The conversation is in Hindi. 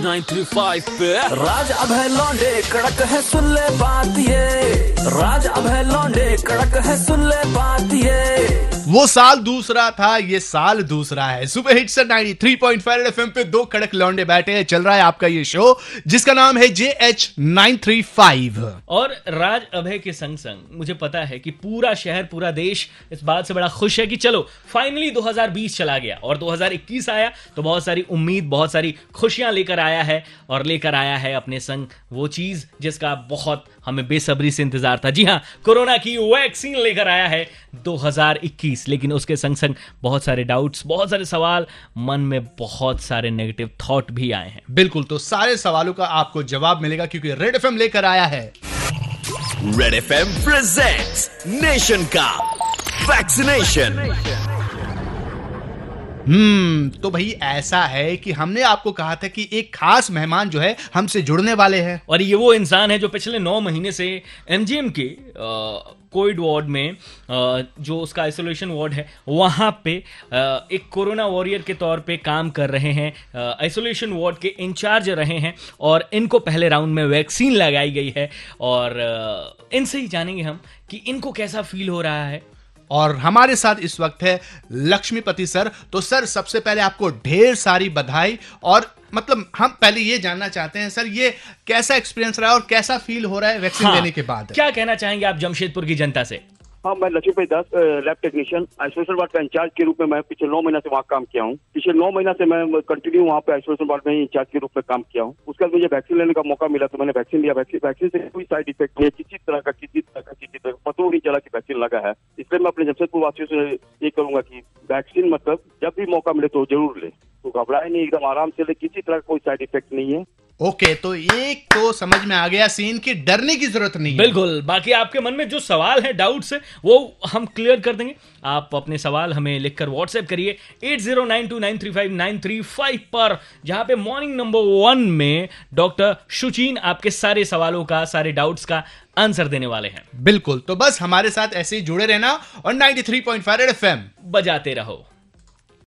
नाइन थ्री फाइव पे। राज अभय लौंडे, कड़क है सुन ले बात ये। राज अभय लौंडे, कड़क है सुन ले बात ये। वो साल दूसरा था, ये साल दूसरा है। सुपर हिट सर 93.5 एफएम पे दो कड़क लौंडे बैठे हैं, चल रहा है आपका ये शो जिसका नाम है J H nine three five और राज अभय के संग संग मुझे पता है कि पूरा शहर, पूरा देश इस बात से बड़ा खुश है कि चलो फाइनली 2020 चला गया और 2021 आया तो बहुत सारी उम्मीद, बहुत सारी खुशियाँ लेकर आया है और लेकर आया है अपने संग वो चीज़ जिसका बहुत हमें बेसब्री से इंतज़ार था। जी हाँ कोरोना की वैक्सीन लेकर आया है 2021 लेकिन उसके संग संग बहुत सारे डाउट्स बहुत सारे सवाल मन में बहुत सारे नेगेटिव थॉट भी आए हैं। बिल्कुल तो सारे सवालों का आपको जवाब मिलेगा क्योंकि रेड एफएम लेकर आया है। Red F M present nation का वैक्सीनेशन हम्म तो भाई ऐसा है कि हमने आपको कहा था कि एक खास मेहमान जो है हमसे जुड़ने वाले हैं। और ये वो इंसान है जो पिछले नौ महीने से एमजीएम के कोविड वार्ड में अ, जो उसका आइसोलेशन वार्ड है वहाँ पे अ, एक कोरोना वॉरियर के तौर पे काम कर रहे हैं। आइसोलेशन वार्ड के इंचार्ज रहे हैं और इनको पहले राउंड में वैक्सीन लगाई गई है। और इनसे ही जानेंगे हम कि इनको कैसा फील हो रहा है। और हमारे साथ इस वक्त है लक्ष्मीपति सर। तो सर सबसे पहले आपको ढेर सारी बधाई और मतलब हम पहले ये जानना चाहते हैं सर ये कैसा एक्सपीरियंस रहा और कैसा फील हो रहा है वैक्सीन हाँ, लेने के बाद? क्या कहना चाहेंगे आप जमशेदपुर की जनता से? हाँ मैं Lakshmipati Das lab technician isolation ward का इंचार्ज के रूप में मैं पिछले नौ महीना से वहाँ काम किया हूँ। पिछले नौ महीना से मैं कंटिन्यू वहाँ पे आइसोलेशन वार्ड में इंचार्ज के रूप में काम किया हूँ। उसके बाद मुझे वैक्सीन लेने का मौका मिला तो मैंने वैक्सीन लिया। वैक्सीन वैक्सीन से कोई साइड इफ़ेक्ट नहीं है। किसी तरह का किसी तरह का किसी तरह का पता नहीं चला कि वैक्सीन लगा है। इसलिए मैं अपने जमशेदपुर वासियों से ये करूँगा कि वैक्सीन मतलब जब भी मौका मिले तो ज़रूर ले। तो घबराए नहीं, एकदम आराम से ले, किसी तरह का कोई साइड इफ़ेक्ट नहीं है। ओके तो एक तो समझ में आ गया सीन की डरने की ज़रूरत नहीं बिल्कुल बाकी आपके मन में जो सवाल है डाउट्स है वो हम क्लियर कर देंगे। आप अपने सवाल हमें लिखकर व्हाट्सएप करिए 8092935935 पर जहाँ पे मॉर्निंग नंबर वन में डॉक्टर शुचीन आपके सारे सवालों का सारे डाउट्स का आंसर देने वाले हैं। बिल्कुल तो बस हमारे साथ ऐसे ही जुड़े रहना और 93.5 एफएम बजाते रहो।